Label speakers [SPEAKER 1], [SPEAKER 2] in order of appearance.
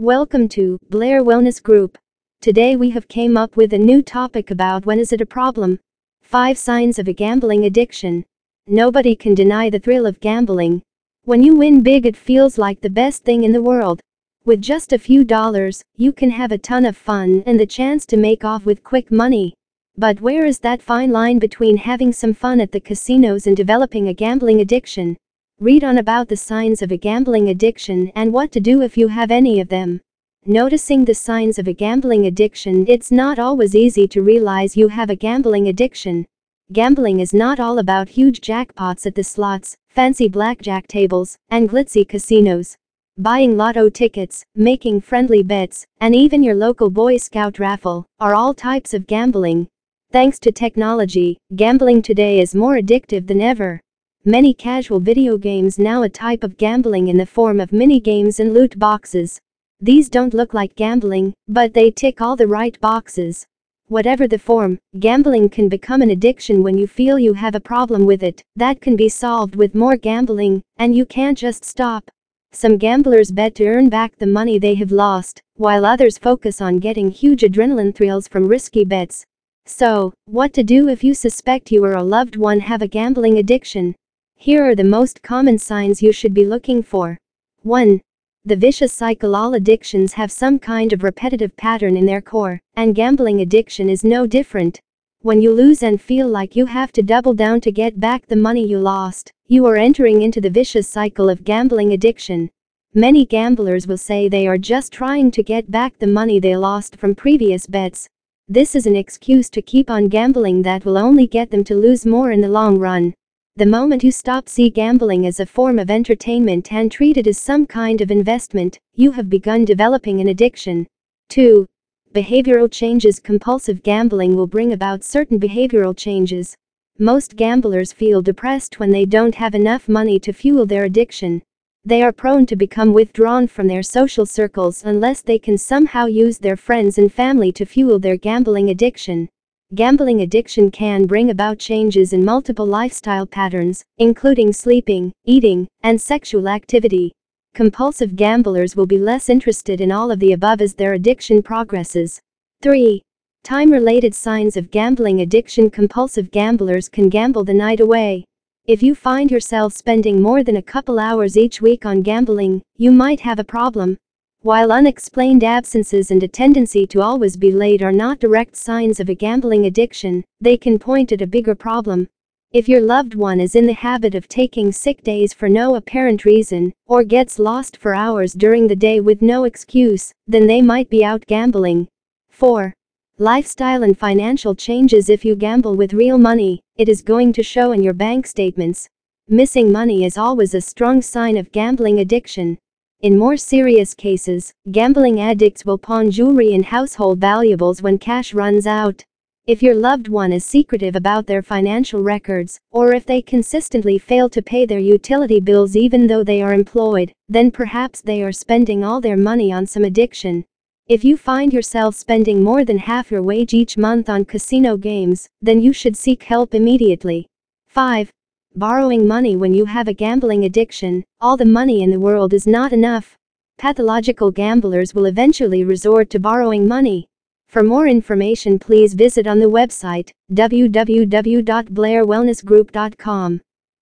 [SPEAKER 1] Welcome to Blair Wellness Group. Today we have came up with a new topic about when is it a problem? 5 signs of a gambling addiction. Nobody can deny the thrill of gambling. When you win big it feels like the best thing in the world. With just a few dollars, you can have a ton of fun and the chance to make off with quick money. But where is that fine line between having some fun at the casinos and developing a gambling addiction? Read on about the signs of a gambling addiction and what to do if you have any of them. Noticing the signs of a gambling addiction, it's not always easy to realize you have a gambling addiction. Gambling is not all about huge jackpots at the slots, fancy blackjack tables, and glitzy casinos. Buying lotto tickets, making friendly bets, and even your local Boy Scout raffle are all types of gambling. Thanks to technology, gambling today is more addictive than ever. Many casual video games now a type of gambling in the form of mini games and loot boxes. These don't look like gambling, but they tick all the right boxes. Whatever the form, gambling can become an addiction when you feel you have a problem with it, that can be solved with more gambling, and you can't just stop. Some gamblers bet to earn back the money they have lost, while others focus on getting huge adrenaline thrills from risky bets. So, what to do if you suspect you or a loved one have a gambling addiction? Here are the most common signs you should be looking for. 1. The vicious cycle All addictions have some kind of repetitive pattern in their core, and gambling addiction is no different. When you lose and feel like you have to double down to get back the money you lost, you are entering into the vicious cycle of gambling addiction. Many gamblers will say they are just trying to get back the money they lost from previous bets. This is an excuse to keep on gambling that will only get them to lose more in the long run. The moment you stop see gambling as a form of entertainment and treat it as some kind of investment, you have begun developing an addiction. 2. Behavioral changes Compulsive gambling will bring about certain behavioral changes. Most gamblers feel depressed when they don't have enough money to fuel their addiction. They are prone to become withdrawn from their social circles unless they can somehow use their friends and family to fuel their gambling addiction. Gambling addiction can bring about changes in multiple lifestyle patterns, including sleeping, eating, and sexual activity. Compulsive gamblers will be less interested in all of the above as their addiction progresses. 3. Time related signs of gambling addiction Compulsive gamblers can gamble the night away. If you find yourself spending more than a couple hours each week on gambling, you might have a problem. While unexplained absences and a tendency to always be late are not direct signs of a gambling addiction, they can point at a bigger problem. If your loved one is in the habit of taking sick days for no apparent reason, or gets lost for hours during the day with no excuse, then they might be out gambling. 4. Lifestyle and financial changes If you gamble with real money, it is going to show in your bank statements. Missing money is always a strong sign of gambling addiction. In more serious cases, gambling addicts will pawn jewelry and household valuables when cash runs out. If your loved one is secretive about their financial records, or if they consistently fail to pay their utility bills even though they are employed, then perhaps they are spending all their money on some addiction. If you find yourself spending more than half your wage each month on casino games, then you should seek help immediately. 5. Borrowing money when you have a gambling addiction, all the money in the world is not enough. Pathological gamblers will eventually resort to borrowing money. For more information please visit on the website www.blairwellnessgroup.com.